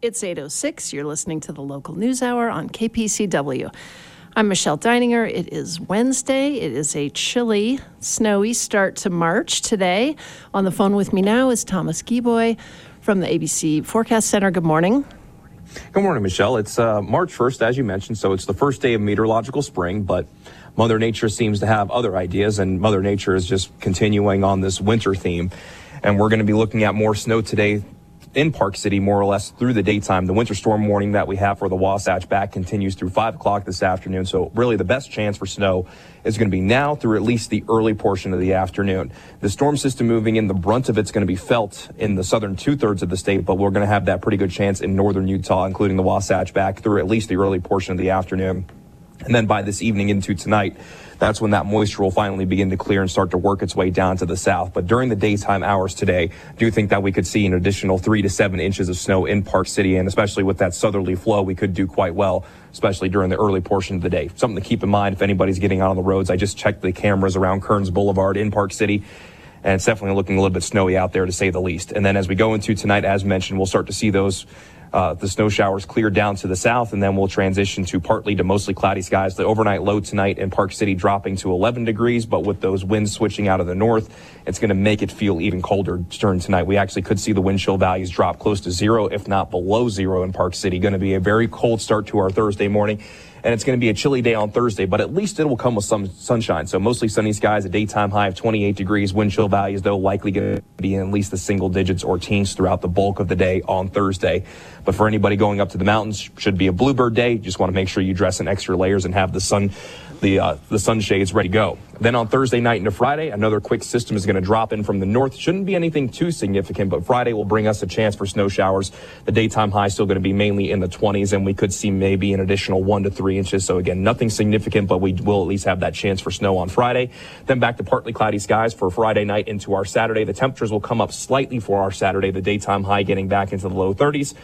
It's 806. You're listening to the local news hour on KPCW. I'm Michelle Deininger. It is Wednesday. It is a chilly, snowy start to March today. On the phone with me now is Thomas Geboy from the ABC Forecast Center. Good morning. Good morning, Michelle. It's uh, March 1st, as you mentioned, so it's the first day of meteorological spring, but Mother Nature seems to have other ideas, and Mother Nature is just continuing on this winter theme. And we're going to be looking at more snow today in Park City more or less through the daytime. The winter storm warning that we have for the Wasatch back continues through 5 o'clock this afternoon. So really the best chance for snow is going to be now through at least the early portion of the afternoon. The storm system moving in, the brunt of it's going to be felt in the southern two thirds of the state, but we're going to have that pretty good chance in northern Utah, including the Wasatch back through at least the early portion of the afternoon. And then by this evening into tonight, that's when that moisture will finally begin to clear and start to work its way down to the south. But during the daytime hours today, do think that we could see an additional three to seven inches of snow in Park City. And especially with that southerly flow, we could do quite well, especially during the early portion of the day. Something to keep in mind if anybody's getting out on the roads. I just checked the cameras around Kearns Boulevard in Park City and it's definitely looking a little bit snowy out there to say the least. And then as we go into tonight, as mentioned, we'll start to see those uh, the snow showers clear down to the south, and then we'll transition to partly to mostly cloudy skies. The overnight low tonight in Park City dropping to 11 degrees, but with those winds switching out of the north, it's going to make it feel even colder during tonight. We actually could see the wind chill values drop close to zero, if not below zero in Park City. Going to be a very cold start to our Thursday morning and it's going to be a chilly day on Thursday, but at least it will come with some sunshine. So mostly sunny skies, a daytime high of 28 degrees. Wind chill values, though, likely going to be in at least the single digits or teens throughout the bulk of the day on Thursday. But for anybody going up to the mountains, should be a bluebird day. Just want to make sure you dress in extra layers and have the sun the uh, the sunshades ready to go. Then on Thursday night into Friday, another quick system is going to drop in from the north. Shouldn't be anything too significant, but Friday will bring us a chance for snow showers. The daytime high still going to be mainly in the 20s, and we could see maybe an additional one to three inches. So again, nothing significant, but we will at least have that chance for snow on Friday. Then back to partly cloudy skies for Friday night into our Saturday. The temperatures will come up slightly for our Saturday. The daytime high getting back into the low 30s,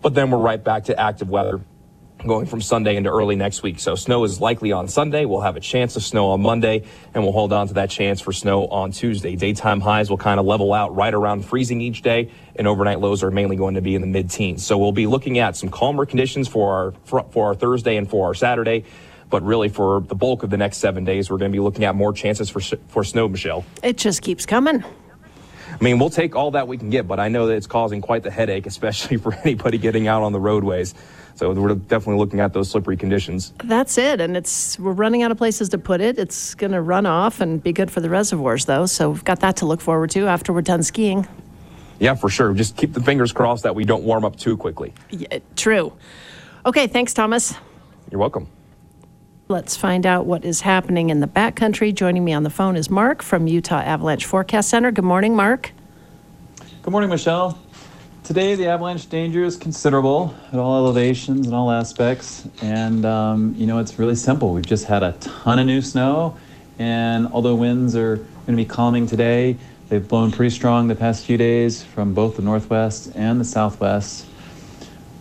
but then we're right back to active weather going from Sunday into early next week. So snow is likely on Sunday. We'll have a chance of snow on Monday, and we'll hold on to that chance for snow on Tuesday. Daytime highs will kind of level out right around freezing each day, and overnight lows are mainly going to be in the mid-teens. So we'll be looking at some calmer conditions for our for our Thursday and for our Saturday. But really, for the bulk of the next seven days, we're going to be looking at more chances for for snow, Michelle. It just keeps coming. I mean, we'll take all that we can get, but I know that it's causing quite the headache, especially for anybody getting out on the roadways. So we're definitely looking at those slippery conditions. That's it, and it's we're running out of places to put it. It's going to run off and be good for the reservoirs, though. So we've got that to look forward to after we're done skiing. Yeah, for sure. Just keep the fingers crossed that we don't warm up too quickly. Yeah, true. Okay, thanks, Thomas. You're welcome. Let's find out what is happening in the backcountry. Joining me on the phone is Mark from Utah Avalanche Forecast Center. Good morning, Mark. Good morning, Michelle. Today, the avalanche danger is considerable at all elevations and all aspects. And, um, you know, it's really simple. We've just had a ton of new snow. And although winds are going to be calming today, they've blown pretty strong the past few days from both the northwest and the southwest.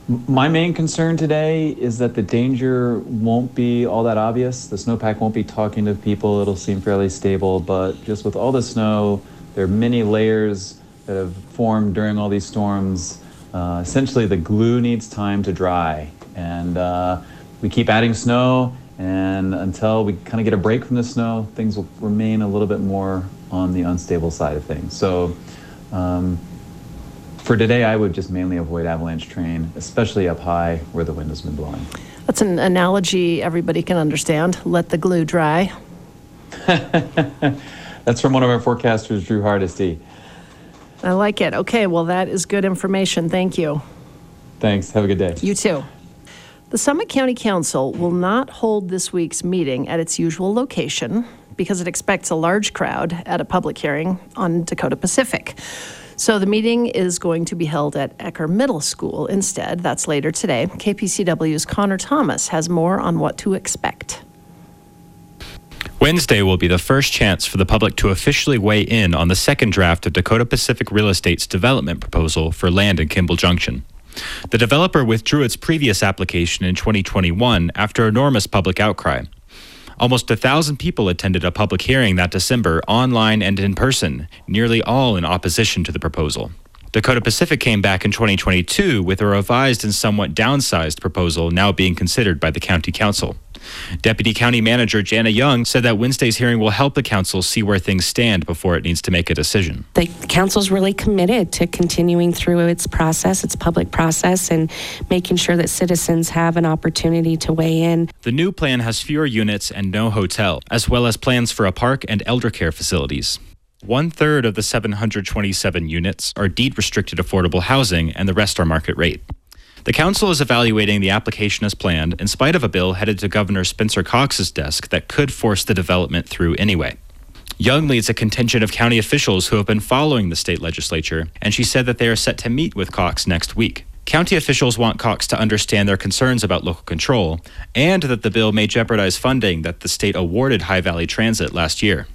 My main concern today is that the danger won't be all that obvious. The snowpack won't be talking to people. It'll seem fairly stable. But just with all the snow, there are many layers that have formed during all these storms, uh, essentially the glue needs time to dry. And uh, we keep adding snow, and until we kind of get a break from the snow, things will remain a little bit more on the unstable side of things. So um, for today, I would just mainly avoid avalanche terrain, especially up high where the wind has been blowing. That's an analogy everybody can understand. Let the glue dry. That's from one of our forecasters, Drew Hardesty. I like it. Okay, well, that is good information. Thank you. Thanks. Have a good day. You too. The Summit County Council will not hold this week's meeting at its usual location because it expects a large crowd at a public hearing on Dakota Pacific. So the meeting is going to be held at Ecker Middle School instead. That's later today. KPCW's Connor Thomas has more on what to expect. Wednesday will be the first chance for the public to officially weigh in on the second draft of Dakota Pacific Real Estate's development proposal for land in Kimball Junction. The developer withdrew its previous application in 2021 after enormous public outcry. Almost a thousand people attended a public hearing that December, online and in person, nearly all in opposition to the proposal. Dakota Pacific came back in 2022 with a revised and somewhat downsized proposal now being considered by the County Council. Deputy County Manager Janna Young said that Wednesday's hearing will help the council see where things stand before it needs to make a decision. The council's really committed to continuing through its process, its public process, and making sure that citizens have an opportunity to weigh in. The new plan has fewer units and no hotel, as well as plans for a park and elder care facilities. One third of the 727 units are deed restricted affordable housing, and the rest are market rate. The council is evaluating the application as planned in spite of a bill headed to Governor Spencer Cox's desk that could force the development through anyway. Young leads a contingent of county officials who have been following the state legislature, and she said that they are set to meet with Cox next week. County officials want Cox to understand their concerns about local control and that the bill may jeopardize funding that the state awarded High Valley Transit last year.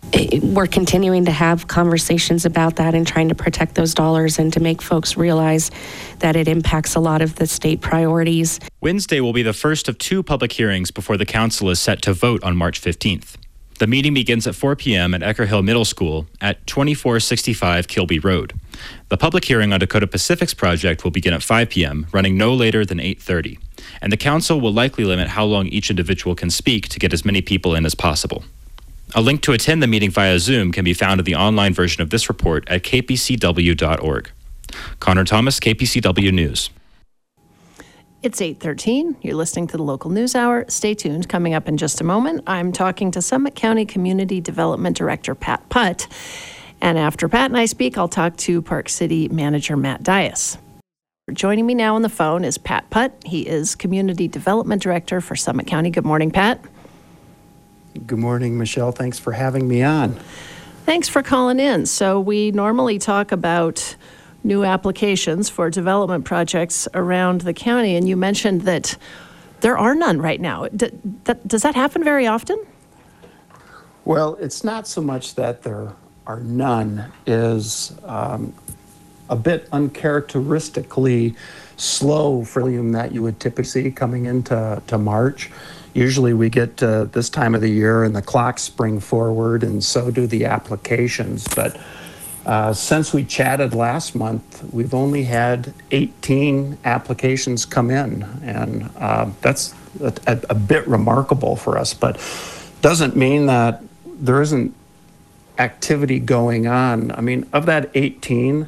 We're continuing to have conversations about that and trying to protect those dollars and to make folks realize that it impacts a lot of the state priorities. Wednesday will be the first of two public hearings before the council is set to vote on March 15th. The meeting begins at 4 p.m. at Ecker Hill Middle School at 2465 Kilby Road. The public hearing on Dakota Pacific's project will begin at 5 p.m., running no later than 8:30. And the council will likely limit how long each individual can speak to get as many people in as possible. A link to attend the meeting via Zoom can be found in the online version of this report at kpcw.org. Connor Thomas, KPCW News. It's 8:13. You're listening to the local news hour. Stay tuned. Coming up in just a moment, I'm talking to Summit County Community Development Director Pat Putt. And after Pat and I speak, I'll talk to Park City Manager Matt Dias. Joining me now on the phone is Pat Putt. He is Community Development Director for Summit County. Good morning, Pat. Good morning, Michelle. Thanks for having me on. Thanks for calling in. So, we normally talk about new applications for development projects around the county, and you mentioned that there are none right now. D- that- Does that happen very often? Well, it's not so much that there are none, is um, a bit uncharacteristically slow for volume that you would typically see coming into to March. Usually we get to this time of the year and the clocks spring forward, and so do the applications. But uh, since we chatted last month, we've only had 18 applications come in, and uh, that's a, a, bit remarkable for us. But doesn't mean that there isn't activity going on. I mean, of that 18,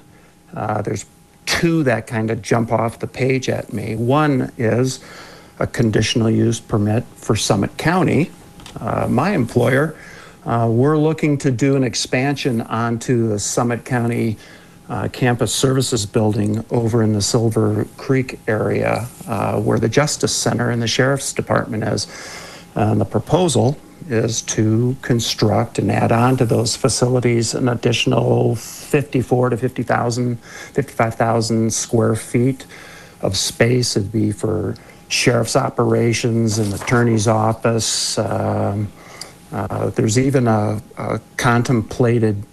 uh, there's two that kind of jump off the page at me. One is a conditional use permit for Summit County, uh, my employer. Uh, we're looking to do an expansion onto the Summit County uh, Campus Services Building over in the Silver Creek area uh, where the Justice Center and the Sheriff's Department is. And the proposal is to construct and add on to those facilities an additional 54 to 50,000, 55,000 square feet of space. It'd be for sheriff's operations and attorney's office. Um, uh, there's even a, a contemplated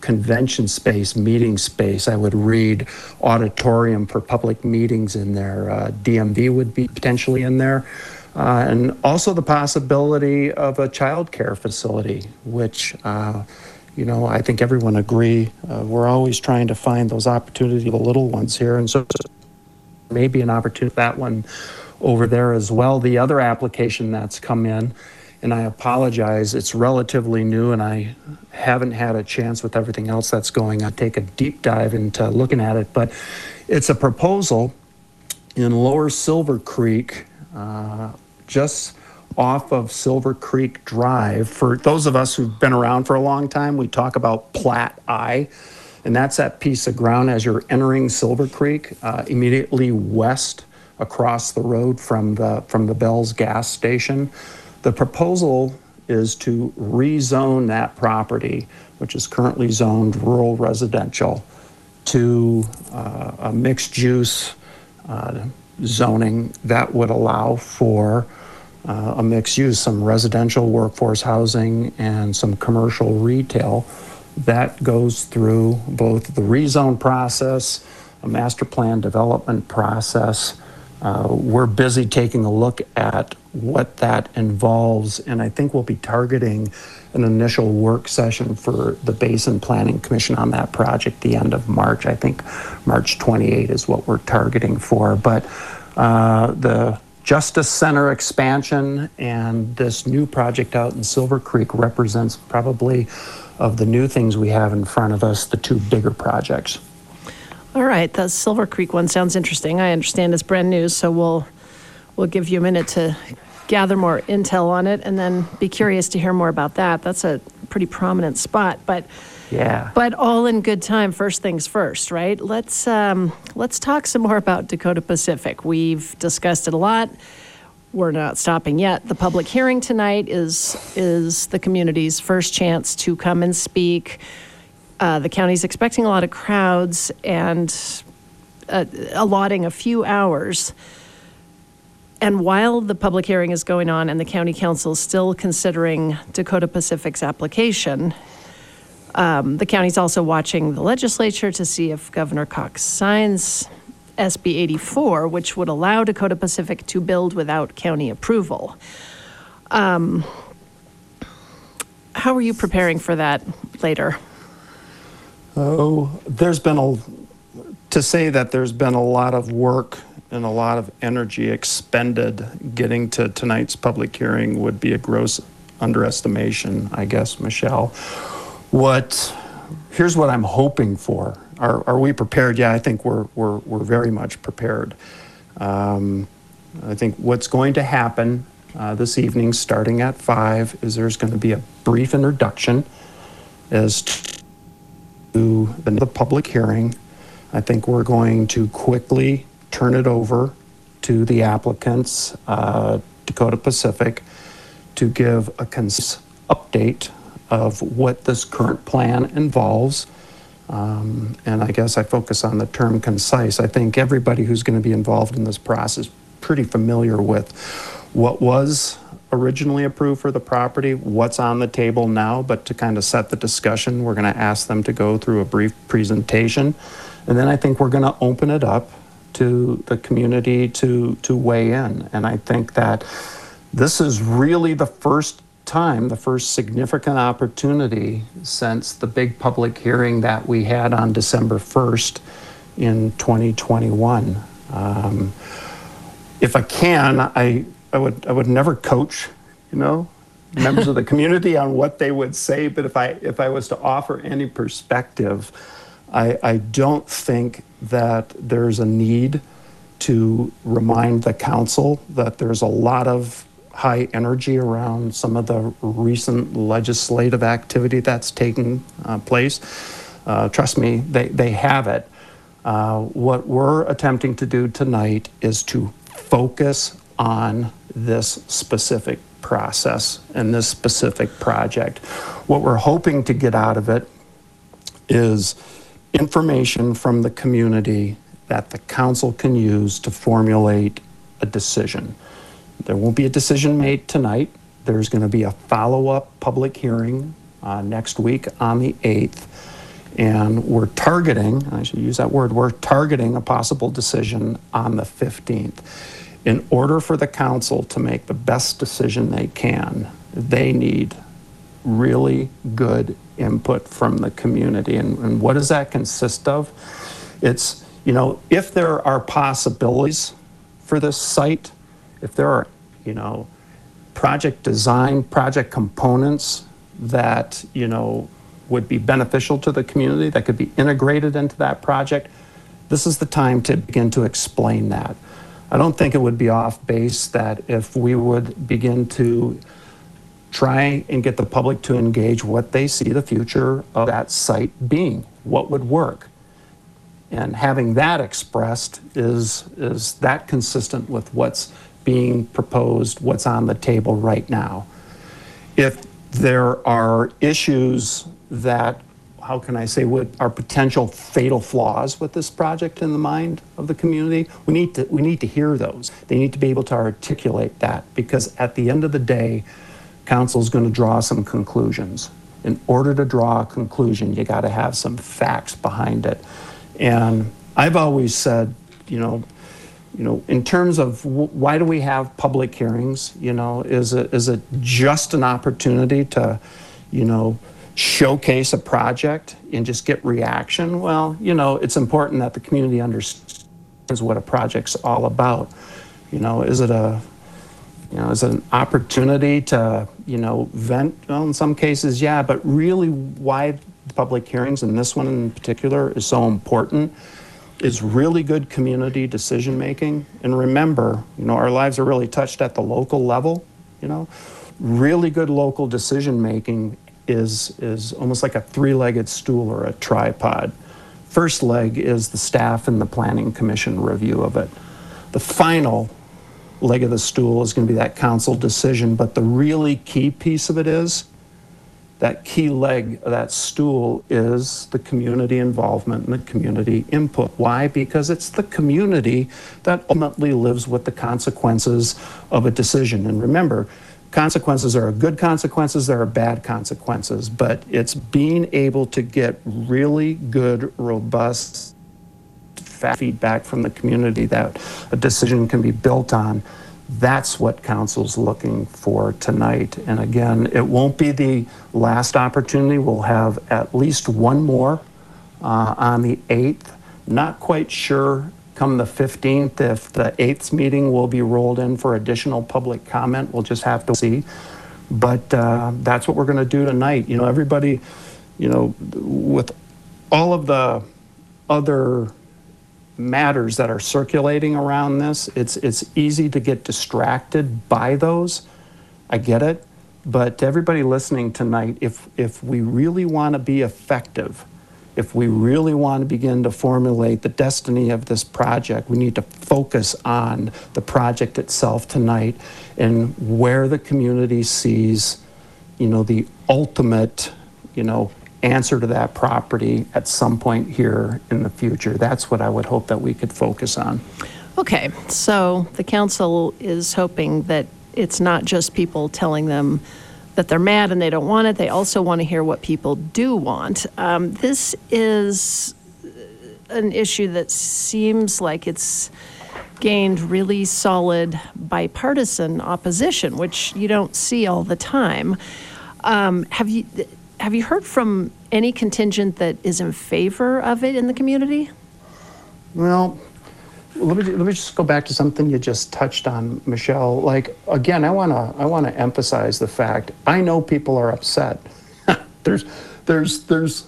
convention space, meeting space. I would read auditorium for public meetings in there. Uh, DMV would be potentially in there. Uh, and also the possibility of a child care facility, which, uh, you know, I think everyone agree. Uh, we're always trying to find those opportunities for the little ones here. And so maybe an opportunity that one over there as well. The other application that's come in, and I apologize, it's relatively new and I haven't had a chance with everything else that's going I take a deep dive into looking at it, but it's a proposal in Lower Silver Creek, uh, just off of Silver Creek Drive. For those of us who've been around for a long time, we talk about Plat I, and that's that piece of ground as you're entering Silver Creek, uh, immediately west across the road from the from the Bell's gas station. The proposal is to rezone that property, which is currently zoned rural residential, to uh, a mixed use uh, zoning that would allow for uh, a mixed use, some residential workforce housing and some commercial retail. That goes through both the rezone process, a master plan development process, Uh, We're busy taking a look at what that involves, and I think we'll be targeting an initial work session for the Basin Planning Commission on that project the end of March. I think March 28 is what we're targeting for. But uh, the Justice Center expansion and this new project out in Silver Creek represents probably of the new things we have in front of us, the two bigger projects. All right, the Silver Creek one sounds interesting. I understand it's brand new, so we'll, we'll give you a minute to gather more intel on it and then be curious to hear more about that. That's a pretty prominent spot, but, Yeah. but all in good time. First things first, right? Let's, um, let's talk some more about Dakota Pacific. We've discussed it a lot. We're not stopping yet. The public hearing tonight is, is the community's first chance to come and speak. Uh, the county's expecting a lot of crowds and uh, allotting a few hours. And while the public hearing is going on and the county council is still considering Dakota Pacific's application, um, the county's also watching the legislature to see if Governor Cox signs SB 84, which would allow Dakota Pacific to build without county approval. Um, how are you preparing for that later? Oh, there's been a, to say that there's been a lot of work and a lot of energy expended getting to tonight's public hearing would be a gross underestimation, I guess, Michelle. What, here's what I'm hoping for. Are, are we prepared? Yeah, I think we're, we're, we're very much prepared. Um, I think what's going to happen uh, this evening, starting at five, is there's going to be a brief introduction as to the public hearing. I think we're going to quickly turn it over to the applicants, uh, Dakota Pacific, to give a concise update of what this current plan involves. Um, and I guess I focus on the term concise. I think everybody who's going to be involved in this process pretty familiar with what was originally approved for the property, what's on the table now, but to kind of set the discussion, we're going to ask them to go through a brief presentation. And then I think we're going to open it up to the community to, to weigh in. And I think that this is really the first time, the first significant opportunity since the big public hearing that we had on December 1st in 2021. Um, if I can, I, I would I would never coach, you know, members of the community on what they would say. But if I if I was to offer any perspective, I, I don't think that there's a need to remind the council that there's a lot of high energy around some of the recent legislative activity that's taking uh, place. Uh, trust me, they, they have it. Uh, what we're attempting to do tonight is to focus on this specific process and this specific project. What we're hoping to get out of it is information from the community that the council can use to formulate a decision. There won't be a decision made tonight. There's going to be a follow-up public hearing uh, next week on the 8th. And we're targeting, I should use that word, we're targeting a possible decision on the 15th. In order for the council to make the best decision they can, they need really good input from the community. And, and what does that consist of? It's, you know, if there are possibilities for this site, if there are, you know, project design, project components that, you know, would be beneficial to the community, that could be integrated into that project, this is the time to begin to explain that. I don't think it would be off base that if we would begin to try and get the public to engage what they see the future of that site being, what would work. And having that expressed is, is that consistent with what's being proposed, what's on the table right now. If there are issues that, how can I say, would, are potential fatal flaws with this project in the mind of the community, we need to, we need to hear those. They need to be able to articulate that because at the end of the day, council's going to draw some conclusions. In order to draw a conclusion, you got to have some facts behind it. And I've always said, you know, you know, in terms of wh- why do we have public hearings? You know, is it, is it just an opportunity to, you know, showcase a project and just get reaction? Well, you know, it's important that the community understands what a project's all about. You know, is it a, you know, is it an opportunity to, you know, vent? Well, in some cases, yeah, but really why the public hearings, and this one in particular, is so important is really good community decision-making. And remember, you know, our lives are really touched at the local level, you know? Really good local decision-making is, is almost like a three-legged stool or a tripod. First leg is the staff and the planning commission review of it. The final leg of the stool is going to be that council decision, but the really key piece of it is that key leg of that stool is the community involvement and the community input. Why? Because it's the community that ultimately lives with the consequences of a decision. And remember, consequences are good consequences, there are bad consequences, but it's being able to get really good, robust feedback from the community that a decision can be built on. That's what council's looking for tonight. And again, it won't be the last opportunity. We'll have at least one more uh, on the 8th. Not quite sure come the 15th if the 8th meeting will be rolled in for additional public comment. We'll just have to see. But uh, that's what we're going to do tonight. You know, everybody, you know, with all of the other matters that are circulating around this. It's, it's easy to get distracted by those. I get it. But to everybody listening tonight, if, if we really want to be effective, if we really want to begin to formulate the destiny of this project, we need to focus on the project itself tonight and where the community sees, you know, the ultimate, you know, answer to that property at some point here in the future. That's what I would hope that we could focus on. Okay, so the council is hoping that it's not just people telling them that they're mad and they don't want it, they also want to hear what people do want. Um, This is an issue that seems like it's gained really solid bipartisan opposition, which you don't see all the time. Um, Have you, have you heard from any contingent that is in favor of it in the community? Well, let me, let me just go back to something you just touched on, Michelle. Like, again, I want to I want to emphasize the fact I know people are upset. there's there's there's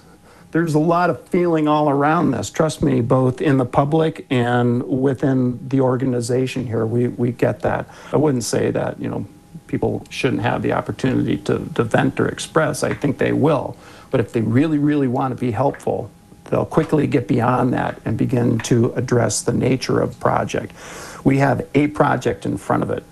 there's a lot of feeling all around this. Trust me, both in the public and within the organization here, we we get that. I wouldn't say that you know people shouldn't have the opportunity to, to vent or express. I think they will. But if they really, really want to be helpful, they'll quickly get beyond that and begin to address the nature of project. We have a project in front of it.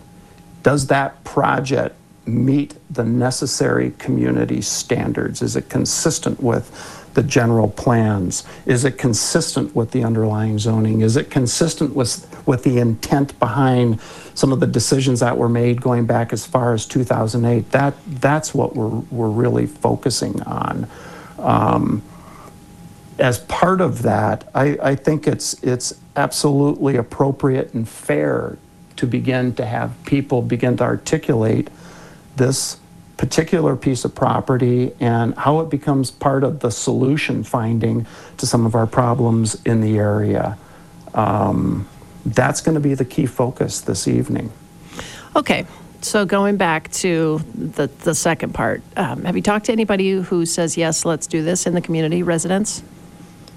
Does that project meet the necessary community standards? Is it consistent with the general plans? Is it consistent with the underlying zoning? Is it consistent with, with the intent behind some of the decisions that were made going back as far as 2008? That, that's what we're, we're really focusing on. Um, as part of that, I, I think it's, it's absolutely appropriate and fair to begin to have people begin to articulate this particular piece of property and how it becomes part of the solution finding to some of our problems in the area. Um, that's going to be the key focus this evening. Okay, so going back to the, the second part, um, have you talked to anybody who says, yes, let's do this in the community, residents?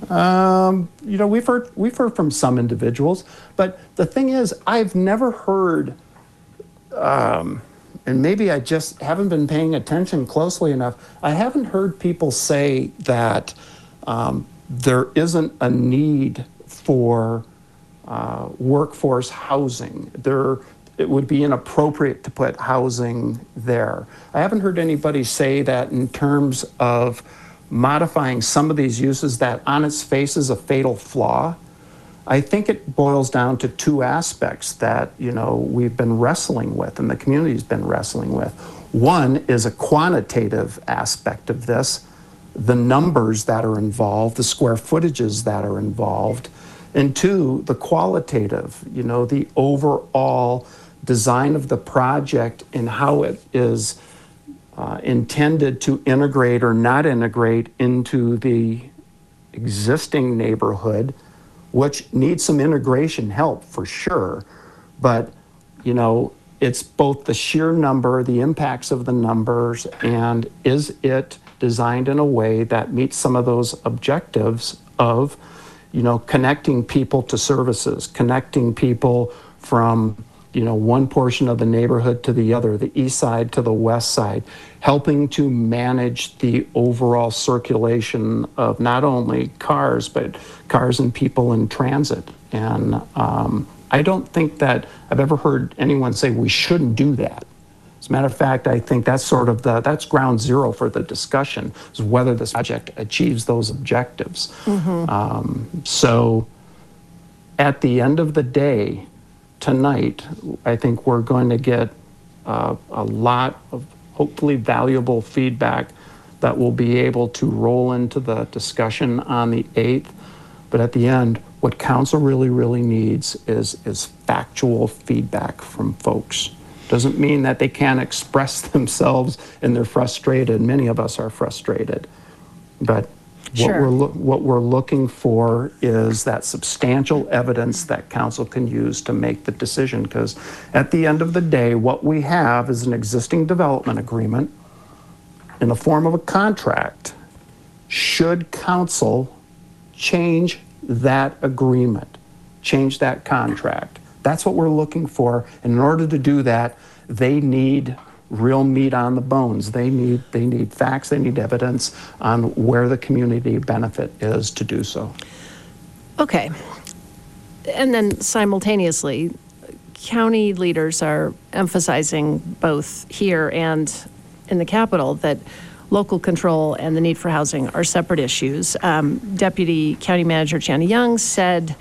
Um, you know, we've heard we've heard from some individuals, but the thing is, I've never heard um, and maybe I just haven't been paying attention closely enough. I haven't heard people say that um, there isn't a need for uh, workforce housing. There, it would be inappropriate to put housing there. I haven't heard anybody say that in terms of modifying some of these uses that on its face is a fatal flaw. I think it boils down to two aspects that you know we've been wrestling with and the community's been wrestling with. One is a quantitative aspect of this, the numbers that are involved, the square footages that are involved, And two, the qualitative, you know, the overall design of the project and how it is uh, intended to integrate or not integrate into the existing neighborhood, which needs some integration help for sure. But, you know, it's both the sheer number, the impacts of the numbers, and is it designed in a way that meets some of those objectives of, you know, connecting people to services, connecting people from, you know, one portion of the neighborhood to the other, the east side to the west side, helping to manage the overall circulation of not only cars, but cars and people in transit. And um, I don't think that I've ever heard anyone say we shouldn't do that. As a matter of fact, I think that's sort of the that's ground zero for the discussion is whether this project achieves those objectives. Um, so, at the end of the day, tonight, I think we're going to get uh, a lot of hopefully valuable feedback that will be able to roll into the discussion on the 8th. But at the end, what council really, really needs is, is factual feedback from folks. Doesn't mean that they can't express themselves and they're frustrated. Many of us are frustrated. But what Sure. we're, what we're looking for is that substantial evidence that council can use to make the decision. Because at the end of the day, what we have is an existing development agreement in the form of a contract. Should council change that agreement, change that contract? That's what we're looking for. And in order to do that, they need real meat on the bones. They need, they need facts, they need evidence on where the community benefit is to do so. Okay. And then simultaneously, county leaders are emphasizing both here and in the capital that local control and the need for housing are separate issues. Um, Deputy County Manager Janna Young said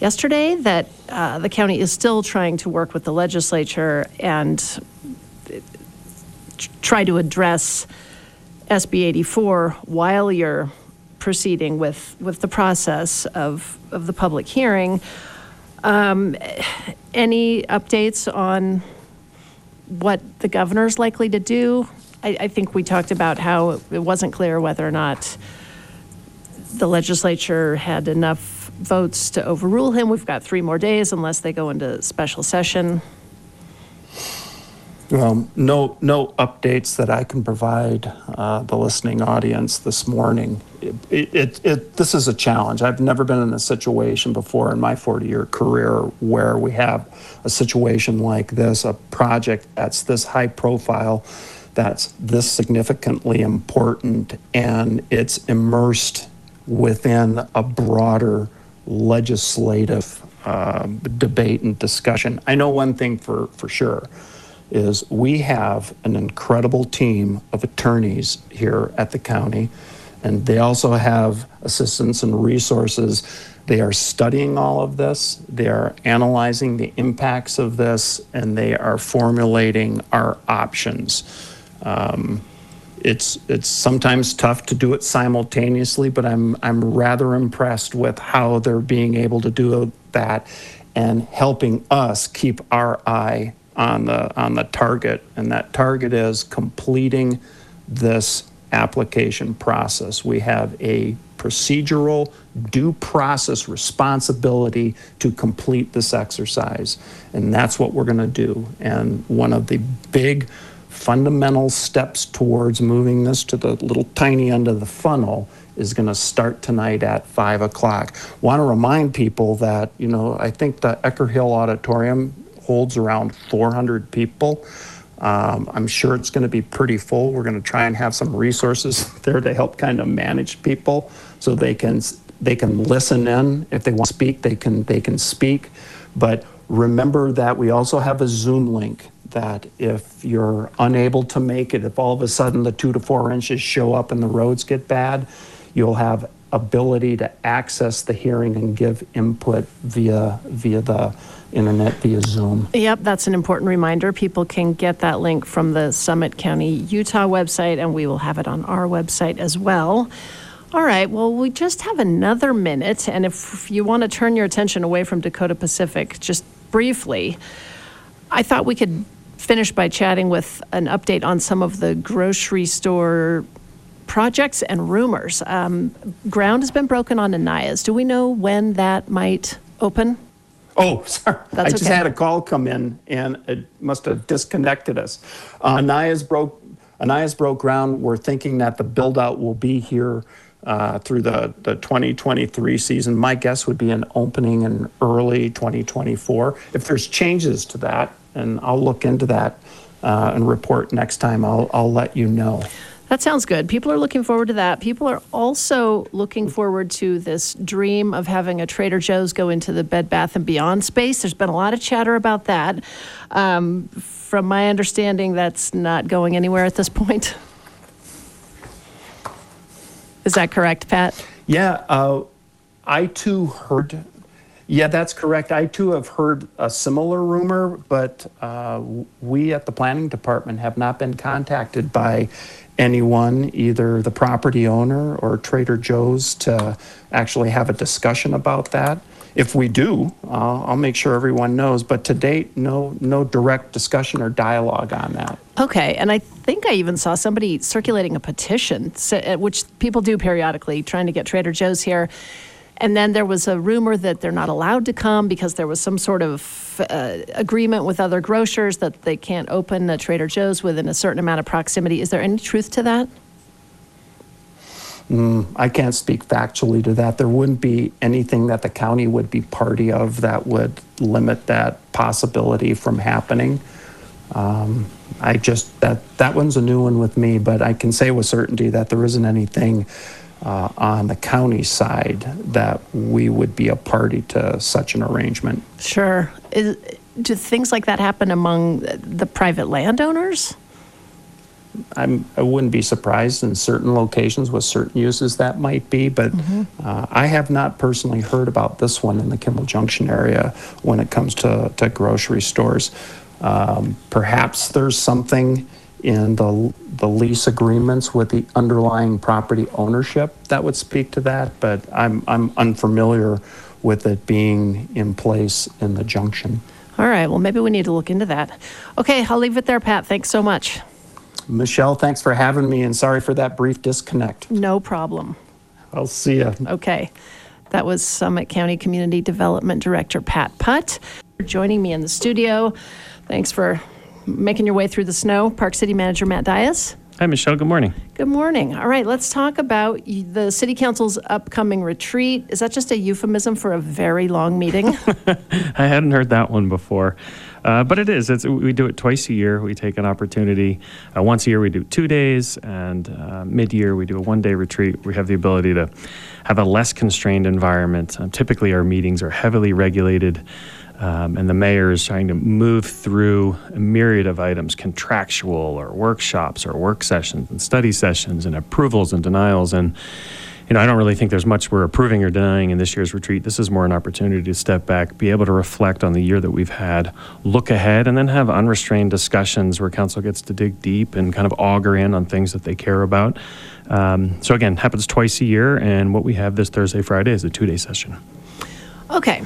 yesterday that uh, the county is still trying to work with the legislature and try to address SB 84 while you're proceeding with, with the process of, of the public hearing. Um, Any updates on what the governor's likely to do? I, I think we talked about how it wasn't clear whether or not the legislature had enough votes to overrule him. We've got three more days unless they go into special session. Well, no, no updates that I can provide uh, the listening audience this morning. It, it, it, this is a challenge. I've never been in a situation before in my 40-year career where we have a situation like this, a project that's this high profile, that's this significantly important, and it's immersed within a broader legislative uh, debate and discussion. I know one thing for, for sure is we have an incredible team of attorneys here at the county, and they also have assistance and resources. They are studying all of this, they are analyzing the impacts of this, and they are formulating our options. Um, it's it's sometimes tough to do it simultaneously, but I'm I'm rather impressed with how they're being able to do that and helping us keep our eye on the on the target, and that target is completing this application process. We have a procedural due process responsibility to complete this exercise, and that's what we're going to do. And one of the big fundamental steps towards moving this to the little tiny end of the funnel is going to start tonight at five o'clock. Want to remind people that you know I think the Ecker Hill Auditorium holds around 400 people. Um, I'm sure it's going to be pretty full. We're going to try and have some resources there to help kind of manage people so they can they can listen in if they want to speak. They can they can speak, but remember that we also have a Zoom link that if you're unable to make it, if all of a sudden the two to four inches show up and the roads get bad, you'll have ability to access the hearing and give input via via the internet via Zoom. Yep, that's an important reminder. People can get that link from the Summit County, Utah website, and we will have it on our website as well. All right, well, we just have another minute, and if you want to turn your attention away from Dakota Pacific just briefly, I thought we could finish by chatting with an update on some of the grocery store projects and rumors. Um, ground has been broken on Anaya's. Do we know when that might open? Oh, sorry. That's I just okay. had a call come in and it must have disconnected us. Uh, Anaya's broke, Anaya's broke ground. We're thinking that the build out will be here uh, through the, the 2023 season. My guess would be an opening in early 2024. If there's changes to that, and I'll look into that uh, and report next time, I'll, I'll let you know. That sounds good. People are looking forward to that. People are also looking forward to this dream of having a Trader Joe's go into the Bed Bath and Beyond space. There's been a lot of chatter about that. Um, from my understanding, that's not going anywhere at this point. Is that correct, Pat? Yeah, uh, I too heard. Yeah, that's correct. I too have heard a similar rumor, but uh, we at the planning department have not been contacted by anyone, either the property owner or Trader Joe's, to actually have a discussion about that. If we do, uh, I'll make sure everyone knows. But to date, no, no direct discussion or dialogue on that. Okay, and I think I even saw somebody circulating a petition, which people do periodically, trying to get Trader Joe's here. And then there was a rumor that they're not allowed to come because there was some sort of uh, agreement with other grocers that they can't open a Trader Joe's within a certain amount of proximity. Is there any truth to that? I can't speak factually to that. There wouldn't be anything that the county would be party of that would limit that possibility from happening. Um, I just, that, that one's a new one with me, but I can say with certainty that there isn't anything uh, on the county side that we would be a party to such an arrangement. Sure. Is, do things like that happen among the private landowners? I'm, I wouldn't be surprised in certain locations with certain uses that might be, but uh, I have not personally heard about this one in the Kimball Junction area when it comes to, to grocery stores. Um, perhaps there's something in the, the lease agreements with the underlying property ownership that would speak to that, but I'm, I'm unfamiliar with it being in place in the junction. All right, well, maybe we need to look into that. Okay, I'll leave it there, Pat. Thanks so much. Michelle, thanks for having me and sorry for that brief disconnect. No problem. I'll see you. Okay. That was Summit County Community Development Director Pat Putt joining me in the studio. Thanks for making your way through the snow. Park City Manager Matt Dias. Hi, Michelle. Good morning. Good morning. All right, let's talk about the City Council's upcoming retreat. Is that just a euphemism for a very long meeting? I hadn't heard that one before, uh, but it is. It's we do it twice a year. We take an opportunity. Uh, once a year, we do two days, and uh, mid-year we do a one-day retreat. We have the ability to have a less constrained environment. Um, typically, our meetings are heavily regulated. Um, and the mayor is trying to move through a myriad of items contractual or workshops or work sessions and study sessions and approvals and denials and you know, I don't really think there's much we're approving or denying in this year's retreat. This is more an opportunity to step back, be able to reflect on the year that we've had, look ahead, and then have unrestrained discussions where council gets to dig deep and kind of auger in on things that they care about. Um, so again, happens twice a year, and what we have this Thursday, Friday is a two-day session. Okay,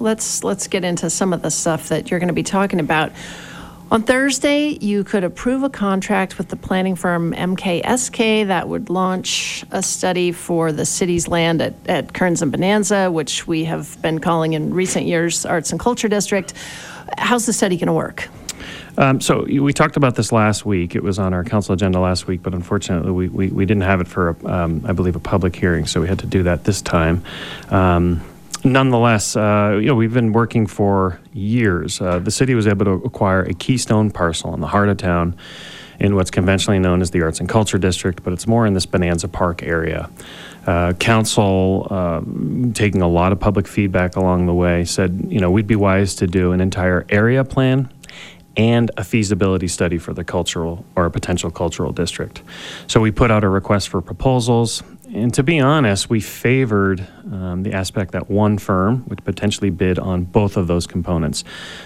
let's let's get into some of the stuff that you're going to be talking about. On Thursday, you could approve a contract with the planning firm MKSK that would launch a study for the city's land at, at Kearns and Bonanza, which we have been calling in recent years Arts and Culture District. How's the study going to work? Um, so we talked about this last week. It was on our council agenda last week, but unfortunately, we, we, we didn't have it for, a, um, I believe, a public hearing, so we had to do that this time. Um, nonetheless, uh, you know, we've been working for years. Uh, the city was able to acquire a keystone parcel in the heart of town in what's conventionally known as the Arts and Culture District, but it's more in this Bonanza Park area. Uh, council, uh, taking a lot of public feedback along the way, said, you know, we'd be wise to do an entire area plan and a feasibility study for the cultural or a potential cultural district. So we put out a request for proposals and to be honest, we favored um, the aspect that one firm would potentially bid on both of those components,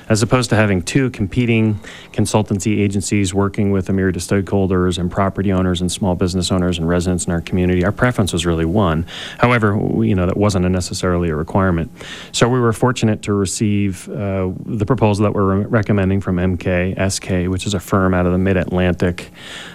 as opposed to having two competing consultancy agencies working with a myriad of stakeholders and property owners and small business owners and residents in our community. Our preference was really one. However, we, you know that wasn't necessarily a requirement. So we were fortunate to receive uh, the proposal that we're re- recommending from MKSK, which is a firm out of the Mid Atlantic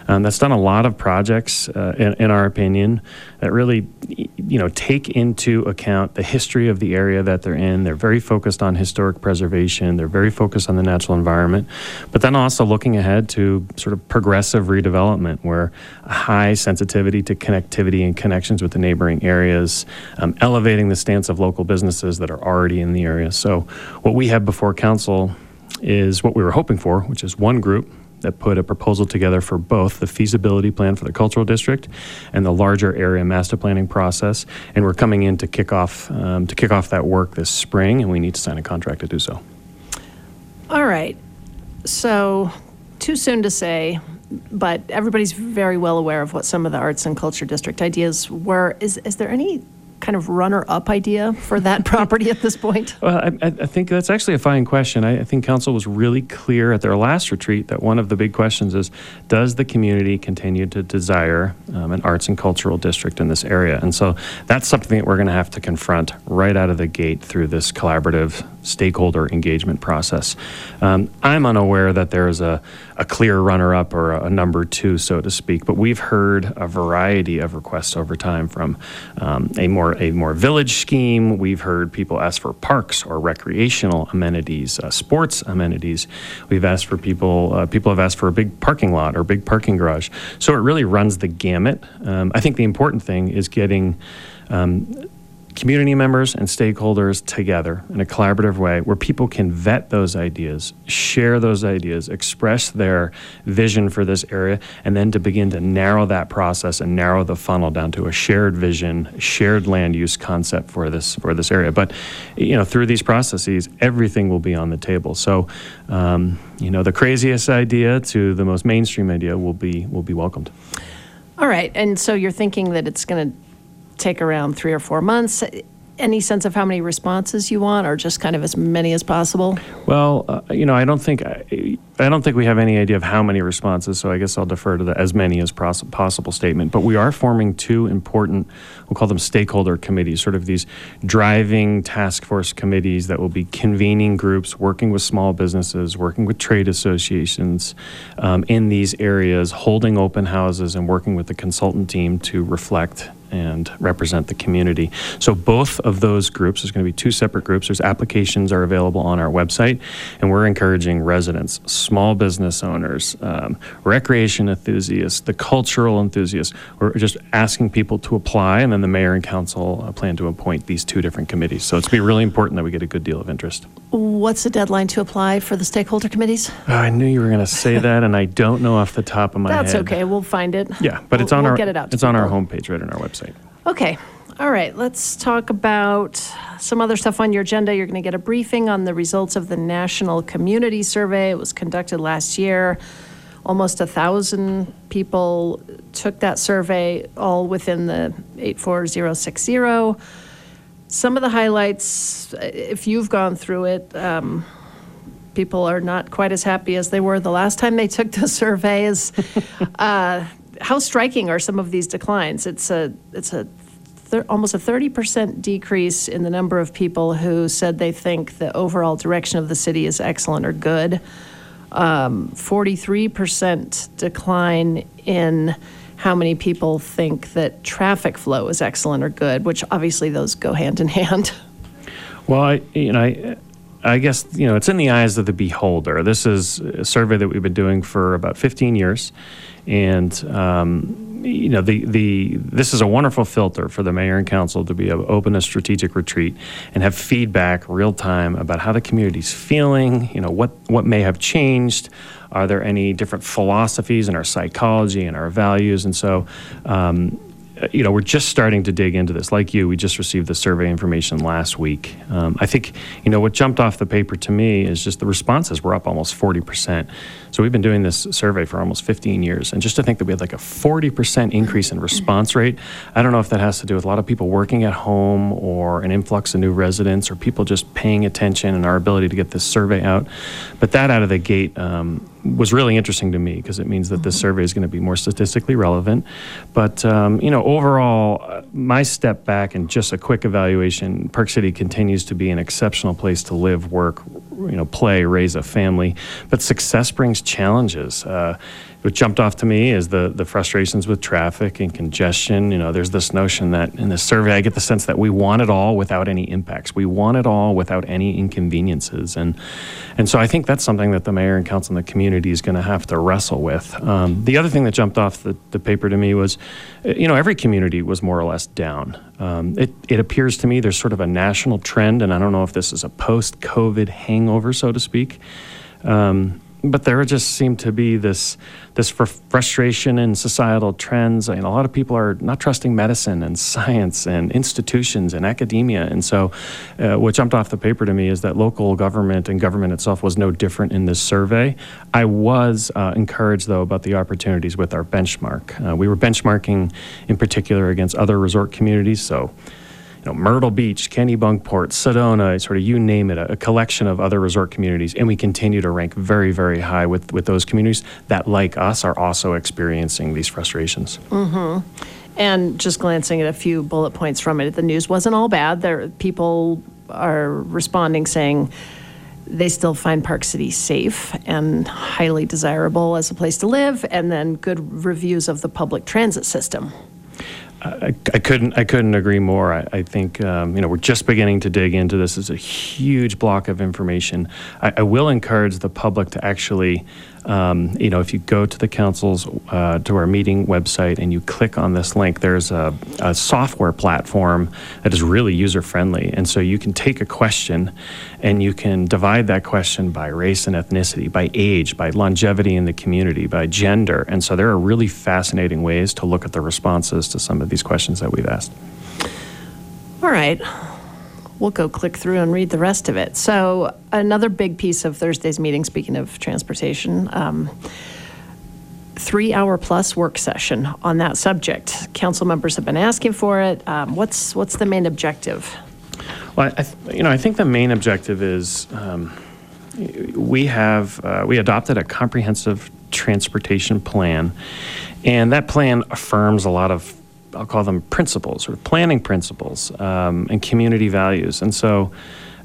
um, that's done a lot of projects, uh, in, in our opinion, that really, you know, take into account the history of the area that they're in. They're very focused on historic preservation. They're very focused on the natural environment, but then also looking ahead to sort of progressive redevelopment, where a high sensitivity to connectivity and connections with the neighboring areas, um, elevating the stance of local businesses that are already in the area. So, what we have before council is what we were hoping for, which is one group that put a proposal together for both the feasibility plan for the cultural district and the larger area master planning process. And we're coming in to kick off um, to kick off that work this spring, and we need to sign a contract to do so. All right. So, too soon to say, but everybody's very well aware of what some of the arts and culture district ideas were. Is, is there any kind of runner-up idea for that property at this point? Well, I, I I think that's actually a fine question. I, I think council was really clear at their last retreat that one of the big questions is, does the community continue to desire um, an arts and cultural district in this area? And so that's something that we're going to have to confront right out of the gate through this collaborative stakeholder engagement process. Um, I'm unaware that there is a, a clear runner-up or a, a number two, so to speak, but we've heard a variety of requests over time from um, a more a more village scheme. We've heard people ask for parks or recreational amenities, uh, sports amenities. We've asked for people. Uh, people have asked for a big parking lot or big parking garage. So it really runs the gamut. Um, I think the important thing is getting um, community members and stakeholders together in a collaborative way where people can vet those ideas, share those ideas, express their vision for this area, and then to begin to narrow that process and narrow the funnel down to a shared vision, shared land use concept for this for this area. But you know, through these processes, everything will be on the table. So, um, you know, the craziest idea to the most mainstream idea will be will be welcomed. All right, and so you're thinking that it's going to take around three or four months. Any sense of how many responses you want, or just kind of as many as possible? Well, uh, you know, I don't think I, I don't think we have any idea of how many responses. So I guess I'll defer to the as many as pos- possible statement. But we are forming two important, we'll call them stakeholder committees, sort of these driving task force committees that will be convening groups, working with small businesses, working with trade associations um, in these areas, holding open houses, and working with the consultant team to reflect and represent the community. So both of those groups, there's going to be two separate groups. There's applications are available on our website, and we're encouraging residents, small business owners, um, recreation enthusiasts, the cultural enthusiasts. We're just asking people to apply, and then the mayor and council uh, plan to appoint these two different committees. So it's be really important that we get a good deal of interest. What's the deadline to apply for the stakeholder committees? Oh, I knew you were going to say that, and I don't know off the top of my That's head. That's okay, we'll find it. Yeah, but it's We'll- on we'll our get it out to it's on our homepage right on our website. Okay, all right, let's talk about some other stuff on your agenda. You're going to get a briefing on the results of the National Community Survey. It was conducted last year. Almost a thousand people took that survey, all within the 84060. Some of the highlights, if you've gone through it, um, people are not quite as happy as they were the last time they took the survey. Is uh, how striking are some of these declines? It's a it's a thir- almost a thirty percent decrease in the number of people who said they think the overall direction of the city is excellent or good. Um, forty-three percent decline in how many people think that traffic flow is excellent or good, which obviously those go hand in hand. Well, I, you know, I, I guess you know it's in the eyes of the beholder. This is a survey that we've been doing for about 15 years, and um, you know the the this is a wonderful filter for the mayor and council to be able to open a strategic retreat and have feedback real time about how the community's feeling. You know what what may have changed. Are there any different philosophies in our psychology and our values? And so. Um, you know, we're just starting to dig into this. Like you, we just received the survey information last week. Um, I think, you know, what jumped off the paper to me is just the responses were up almost 40%. So we've been doing this survey for almost 15 years. And just to think that we had like a 40% increase in response rate, I don't know if that has to do with a lot of people working at home or an influx of new residents or people just paying attention and our ability to get this survey out. But that out of the gate um, was really interesting to me because it means that this survey is going to be more statistically relevant. But, um, you know, overall, uh, my step back and just a quick evaluation Park City continues to be an exceptional place to live, work, you know, play, raise a family. But success brings challenges. Uh, what jumped off to me is the the frustrations with traffic and congestion. You know, there's this notion that in this survey, I get the sense that we want it all without any impacts. We want it all without any inconveniences, and and so I think that's something that the mayor and council and the community is going to have to wrestle with. Um, the other thing that jumped off the, the paper to me was, you know, every community was more or less down. Um, it, it appears to me there's sort of a national trend, and I don't know if this is a post COVID hangover, so to speak. Um, but there just seemed to be this this fr- frustration in societal trends. And a lot of people are not trusting medicine and science and institutions and academia. And so, uh, what jumped off the paper to me is that local government and government itself was no different in this survey. I was uh, encouraged, though, about the opportunities with our benchmark. Uh, we were benchmarking in particular against other resort communities. So, know, Myrtle Beach, Kennebunkport, Sedona, sort of you name it, a, a, collection of other resort communities, and we continue to rank very, very high with with those communities that, like us, are also experiencing these frustrations. Mm-hmm. And just glancing at a few bullet points from it, the news wasn't all bad. There, people are responding saying they still find Park City safe and highly desirable as a place to live, and then good reviews of the public transit system. I, I, couldn't I couldn't agree more. I, I think um, you know we're just beginning to dig into this. It's a huge block of information. I, I will encourage the public to actually um, you know, if you go to the council's, uh, to our meeting website and you click on this link, there's a, a software platform that is really user friendly. And so you can take a question and you can divide that question by race and ethnicity, by age, by longevity in the community, by gender. And so there are really fascinating ways to look at the responses to some of these questions that we've asked. All right we'll go click through and read the rest of it. So, another big piece of Thursday's meeting, speaking of transportation, um, three hour plus work session on that subject. Council members have been asking for it. Um, what's what's the main objective? Well, I you know, I think the main objective is um, we have uh, we adopted a comprehensive transportation plan, and that plan affirms a lot of I'll call them principles, or planning principles um, and community values. And so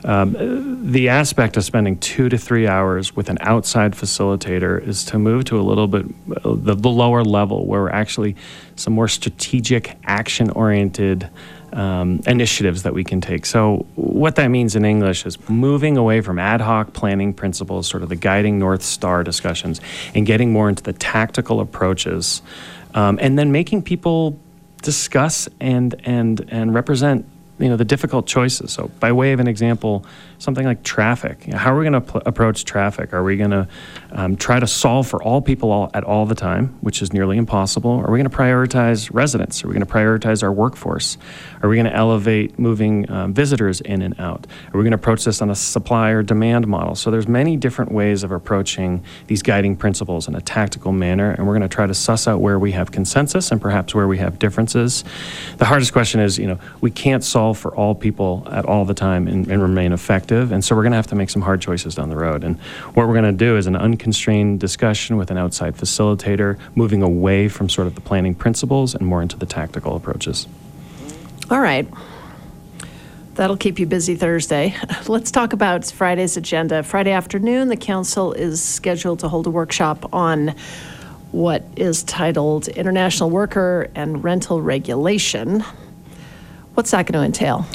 um, the aspect of spending two to three hours with an outside facilitator is to move to a little bit the, the lower level where we're actually some more strategic, action oriented um, initiatives that we can take. So, what that means in English is moving away from ad hoc planning principles, sort of the guiding North Star discussions, and getting more into the tactical approaches. Um, and then making people discuss and and and represent you know the difficult choices. So, by way of an example, something like traffic. How are we going to pl- approach traffic? Are we going to um, try to solve for all people all, at all the time, which is nearly impossible? Are we going to prioritize residents? Are we going to prioritize our workforce? Are we going to elevate moving um, visitors in and out? Are we going to approach this on a supply or demand model? So, there's many different ways of approaching these guiding principles in a tactical manner, and we're going to try to suss out where we have consensus and perhaps where we have differences. The hardest question is, you know, we can't solve for all people at all the time and, and remain effective. And so we're going to have to make some hard choices down the road. And what we're going to do is an unconstrained discussion with an outside facilitator, moving away from sort of the planning principles and more into the tactical approaches. All right. That'll keep you busy Thursday. Let's talk about Friday's agenda. Friday afternoon, the council is scheduled to hold a workshop on what is titled International Worker and Rental Regulation. What's that going to entail?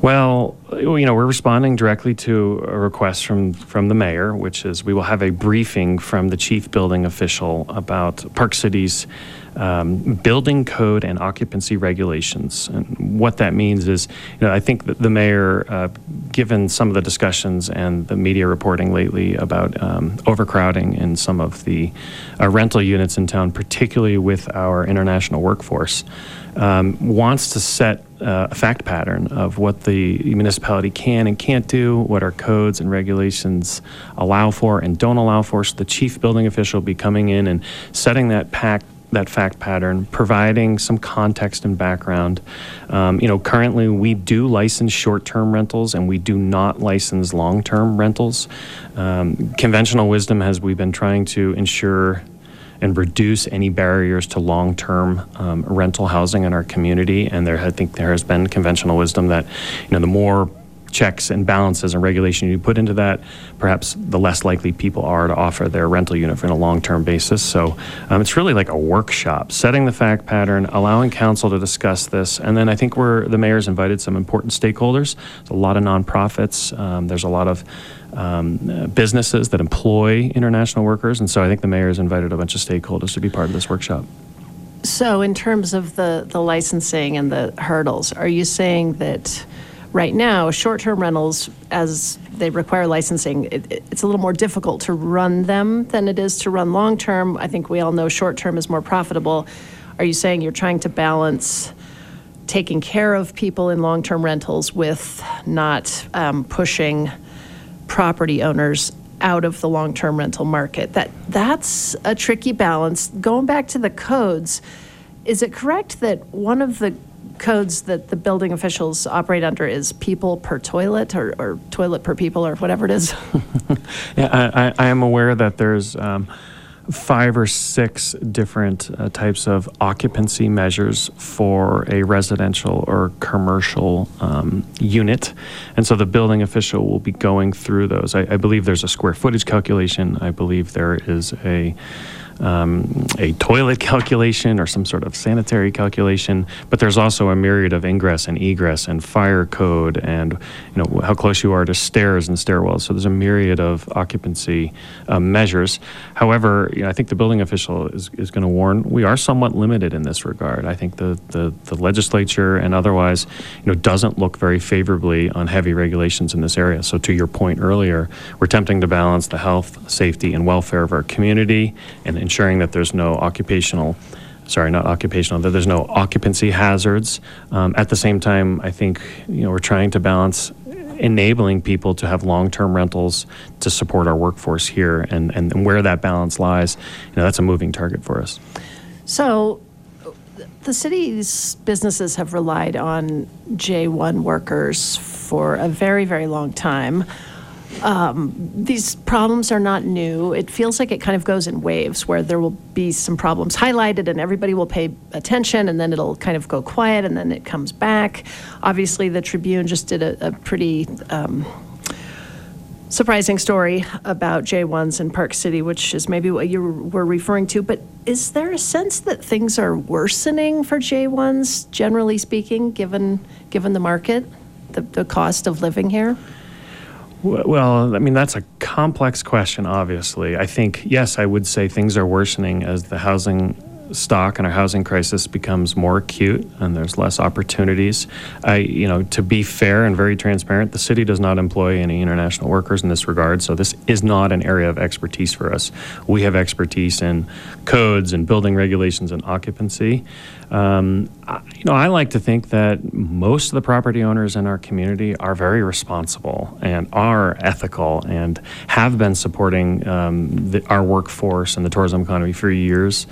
Well, you know, we're responding directly to a request from from the mayor, which is we will have a briefing from the chief building official about Park City's um, building code and occupancy regulations. And what that means is, you know, I think that the mayor, uh, given some of the discussions and the media reporting lately about um, overcrowding in some of the uh, rental units in town, particularly with our international workforce, um, wants to set uh, a fact pattern of what the municipality can and can't do, what our codes and regulations allow for and don't allow for. So the chief building official will be coming in and setting that pack that fact pattern, providing some context and background. Um, you know, currently we do license short-term rentals and we do not license long-term rentals. Um, conventional wisdom has we've been trying to ensure and reduce any barriers to long-term um, rental housing in our community. And there, I think there has been conventional wisdom that, you know, the more checks and balances and regulation you put into that, perhaps the less likely people are to offer their rental unit on a long-term basis. So um, it's really like a workshop, setting the fact pattern, allowing council to discuss this, and then I think we're the mayor's invited some important stakeholders. There's a lot of nonprofits. Um, there's a lot of um, businesses that employ international workers, and so I think the mayor has invited a bunch of stakeholders to be part of this workshop. So in terms of the, the licensing and the hurdles, are you saying that right now, short-term rentals, as they require licensing, it, it- it's a little more difficult to run them than it is to run long-term? I think we all know short-term is more profitable. Are you saying you're trying to balance taking care of people in long-term rentals with not um, pushing property owners out of the long-term rental market. That that's a tricky balance. Going back to the codes, is it correct that one of the codes that the building officials operate under is people per toilet or, or toilet per people or whatever it is? Yeah, I, I, am aware that there's um, five or six different uh, types of occupancy measures for a residential or commercial um, unit. And so the building official will be going through those. I, I believe there's a square footage calculation. I believe there is a um, a toilet calculation or some sort of sanitary calculation, but there's also a myriad of ingress and egress and fire code and you know how close you are to stairs and stairwells. So there's a myriad of occupancy uh, measures. However, you know, I think the building official is, is going to warn we are somewhat limited in this regard. I think the, the the legislature and otherwise you know doesn't look very favorably on heavy regulations in this area. So to your point earlier, we're attempting to balance the health, safety, and welfare of our community and ensuring that there's no occupational, sorry, not occupational, that there's no occupancy hazards. Um, at the same time, I think you know we're trying to balance enabling people to have long-term rentals to support our workforce here, and and where that balance lies, you know, that's a moving target for us. So the city's businesses have relied on J1 workers for a very, very long time. Um, These problems are not new. It feels like it kind of goes in waves where there will be some problems highlighted and everybody will pay attention and then it'll kind of go quiet and then it comes back. Obviously, the Tribune just did a, a pretty um, surprising story about J1s in Park City, which is maybe what you were referring to. But is there a sense that things are worsening for J1s, generally speaking, given, given the market, the, the cost of living here? Well, I mean, that's a complex question, obviously. I think, yes, I would say things are worsening as the housing stock and our housing crisis becomes more acute and there's less opportunities. I, you know, to be fair and very transparent, the city does not employ any international workers in this regard, so this is not an area of expertise for us. We have expertise in codes and building regulations and occupancy. Um, I, you know, I like to think that most of the property owners in our community are very responsible and are ethical and have been supporting um, the, our workforce and the tourism economy for years.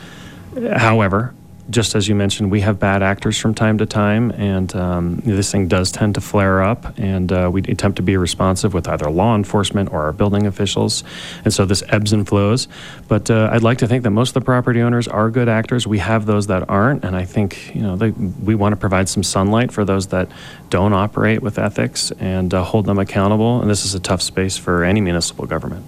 However, just as you mentioned, we have bad actors from time to time, and um, this thing does tend to flare up. And uh, we attempt to be responsive with either law enforcement or our building officials, and so this ebbs and flows. But uh, I'd like to think that most of the property owners are good actors. We have those that aren't, and I think you know they, we want to provide some sunlight for those that don't operate with ethics and uh, hold them accountable. And this is a tough space for any municipal government.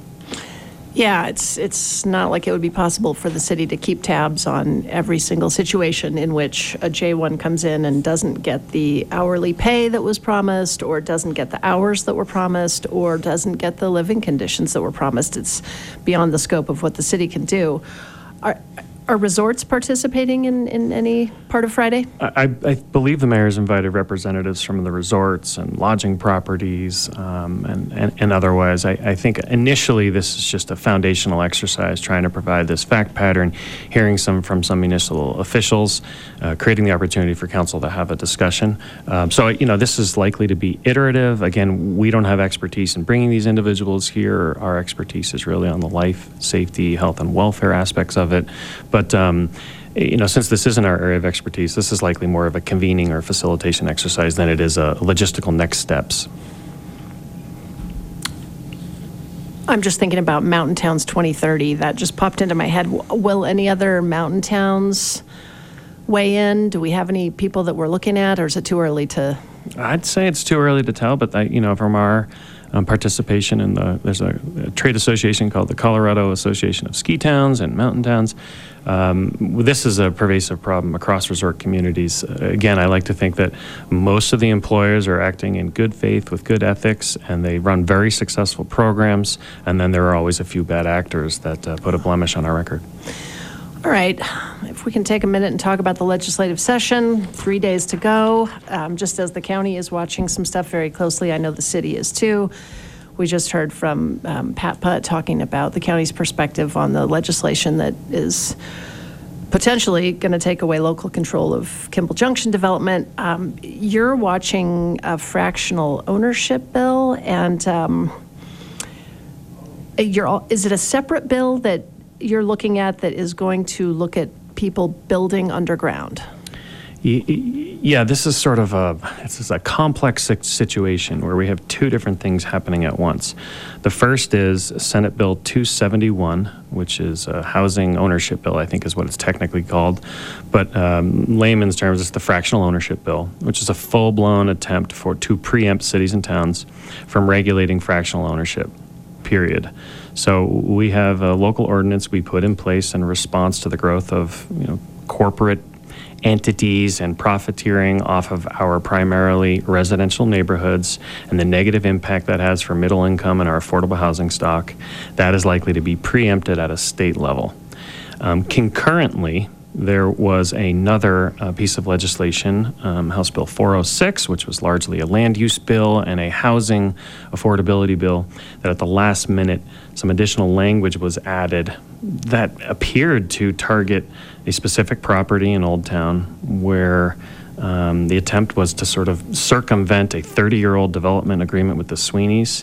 Yeah, it's, it's not like it would be possible for the city to keep tabs on every single situation in which a J1 comes in and doesn't get the hourly pay that was promised, or doesn't get the hours that were promised, or doesn't get the living conditions that were promised. It's beyond the scope of what the city can do. Are, Are resorts participating in, in any part of Friday? I, I believe the mayor's invited representatives from the resorts and lodging properties um, and, and, and otherwise. I, I think initially this is just a foundational exercise trying to provide this fact pattern, hearing some from some municipal officials, uh, creating the opportunity for council to have a discussion. Um, so, you know, this is likely to be iterative. Again, we don't have expertise in bringing these individuals here. Our expertise is really on the life, safety, health, and welfare aspects of it. But, um, you know, since this isn't our area of expertise, this is likely more of a convening or facilitation exercise than it is a logistical next steps. I'm just thinking about Mountain Towns 2030. That just popped into my head. Will any other mountain towns weigh in? Do we have any people that we're looking at, or is it too early to? I'd say it's too early to tell, but I, you know, from our um, participation in the there's a, a trade association called the Colorado Association of Ski Towns and Mountain Towns. Um, this is a pervasive problem across resort communities. Again, I like to think that most of the employers are acting in good faith with good ethics, and they run very successful programs. And then there are always a few bad actors that uh, put a blemish on our record. All right, if we can take a minute and talk about the legislative session, three days to go. Um, Just as the county is watching some stuff very closely, I know the city is too. We just heard from um, Pat Putt talking about the county's perspective on the legislation that is potentially going to take away local control of Kimball Junction development. Um, You're watching a fractional ownership bill, and um, you're, all- is it a separate bill that you're looking at that is going to look at people building underground? Yeah, this is sort of a this is a complex situation where we have two different things happening at once. The first is Senate Bill 271, which is a housing ownership bill, I think is what it's technically called, but um, layman's terms, it's the fractional ownership bill, which is a full-blown attempt for to preempt cities and towns from regulating fractional ownership. Period. So we have a local ordinance we put in place in response to the growth of you know corporate entities and profiteering off of our primarily residential neighborhoods and the negative impact that has for middle income and our affordable housing stock, that is likely to be preempted at a state level. Um, concurrently, there was another uh, piece of legislation, um, House Bill 406, which was largely a land use bill and a housing affordability bill, that at the last minute, some additional language was added that appeared to target a specific property in Old Town where um, the attempt was to sort of circumvent a 30 year old development agreement with the Sweeneys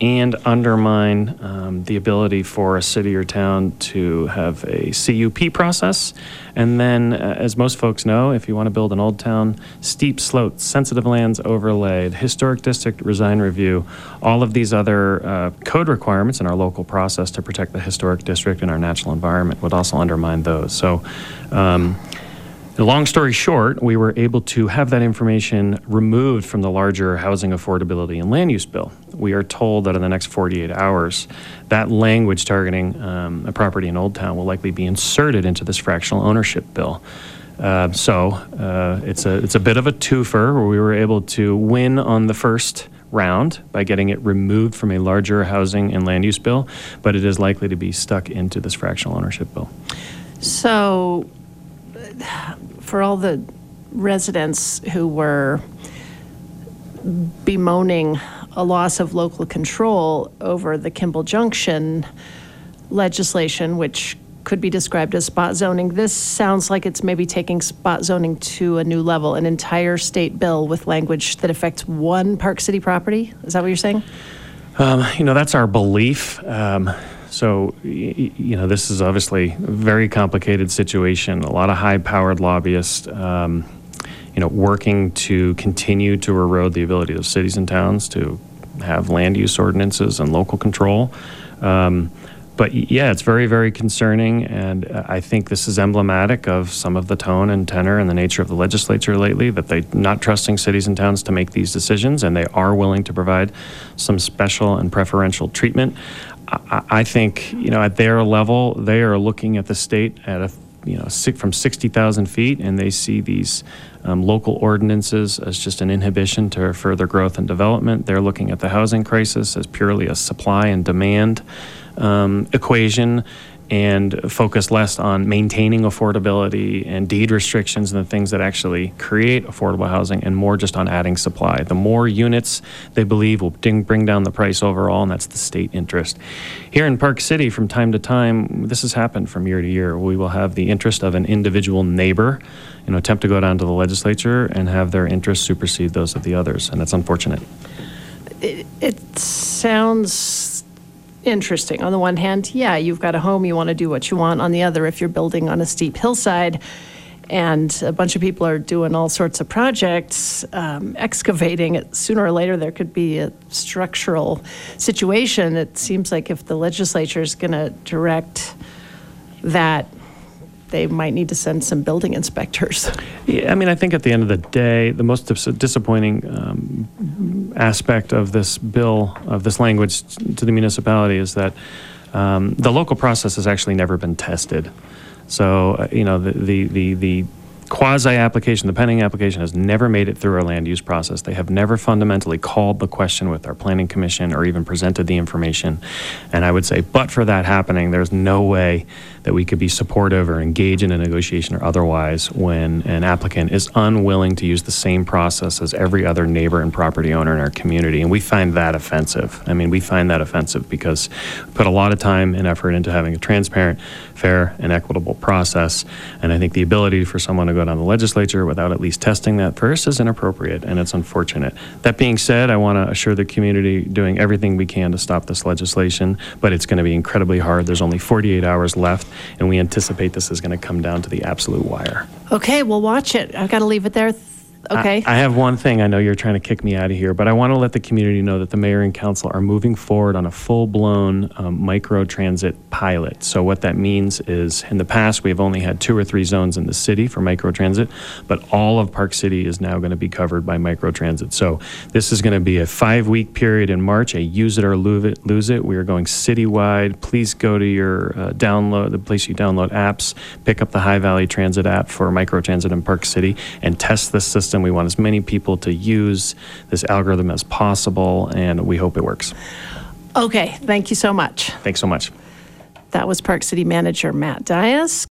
and undermine um, the ability for a city or town to have a CUP process. And then, uh, as most folks know, if you want to build an old town, steep slopes, sensitive lands overlaid, historic district design review, all of these other uh, code requirements in our local process to protect the historic district and our natural environment would also undermine those. So, um, Long story short, we were able to have that information removed from the larger housing affordability and land use bill. We are told that in the next 48 hours, that language targeting um, a property in Old Town will likely be inserted into this fractional ownership bill. Uh, so uh, it's a it's a bit of a twofer where we were able to win on the first round by getting it removed from a larger housing and land use bill, but it is likely to be stuck into this fractional ownership bill. So, for all the residents who were bemoaning a loss of local control over the Kimball Junction legislation, which could be described as spot zoning, this sounds like it's maybe taking spot zoning to a new level, an entire state bill with language that affects one Park City property? Is that what you're saying? Um, you know, that's our belief. Um, so, you know, this is obviously a very complicated situation. A lot of high-powered lobbyists, um, you know, working to continue to erode the ability of cities and towns to have land use ordinances and local control. Um, but yeah, it's very, very concerning, and uh, I think this is emblematic of some of the tone and tenor and the nature of the legislature lately. That they're not trusting cities and towns to make these decisions, and they are willing to provide some special and preferential treatment. I, I- think you know at their level, they are looking at the state at a you know from sixty thousand feet, and they see these um, local ordinances as just an inhibition to further growth and development. They're looking at the housing crisis as purely a supply and demand um, equation and focus less on maintaining affordability and deed restrictions and the things that actually create affordable housing and more just on adding supply. The more units they believe will bring down the price overall, and that's the state interest. Here in Park City, from time to time, this has happened from year to year. We will have the interest of an individual neighbor, you know, attempt to go down to the legislature and have their interests supersede those of the others, and that's unfortunate. It sounds interesting. On the one hand, yeah, you've got a home, you want to do what you want. On the other, if you're building on a steep hillside and a bunch of people are doing all sorts of projects, um, excavating, it, sooner or later there could be a structural situation. It seems like if the legislature is going to direct that, they might need to send some building inspectors. Yeah, I mean, I think at the end of the day, the most dis- disappointing um, aspect of this bill, of this language to the municipality is that um, the local process has actually never been tested. So, uh, you know, the, the, the, the quasi application, the pending application has never made it through our land use process. They have never fundamentally called the question with our planning commission or even presented the information. And I would say, but for that happening, there's no way that we could be supportive or engage in a negotiation or otherwise when an applicant is unwilling to use the same process as every other neighbor and property owner in our community. And we find that offensive. I mean, we find that offensive because we put a lot of time and effort into having a transparent, fair, and equitable process. And I think the ability for someone to go down the legislature without at least testing that first is inappropriate and it's unfortunate. That being said, I want to assure the community doing everything we can to stop this legislation, but it's going to be incredibly hard. There's only 48 hours left, and we anticipate this is going to come down to the absolute wire. Okay, we'll watch it. I've got to leave it there. Okay. I, I have one thing. I know you're trying to kick me out of here, but I want to let the community know that the mayor and council are moving forward on a full blown um, micro transit pilot. So, what that means is in the past, we've only had two or three zones in the city for micro transit, but all of Park City is now going to be covered by micro transit. So, this is going to be a five week period in March, a use it or lose it. Lose it. We are going citywide. Please go to your uh, download, the place you download apps, pick up the High Valley Transit app for micro transit in Park City, and test this system. And we want as many people to use this algorithm as possible, and we hope it works. Okay, thank you so much. Thanks so much. That was Park City Manager Matt Dias.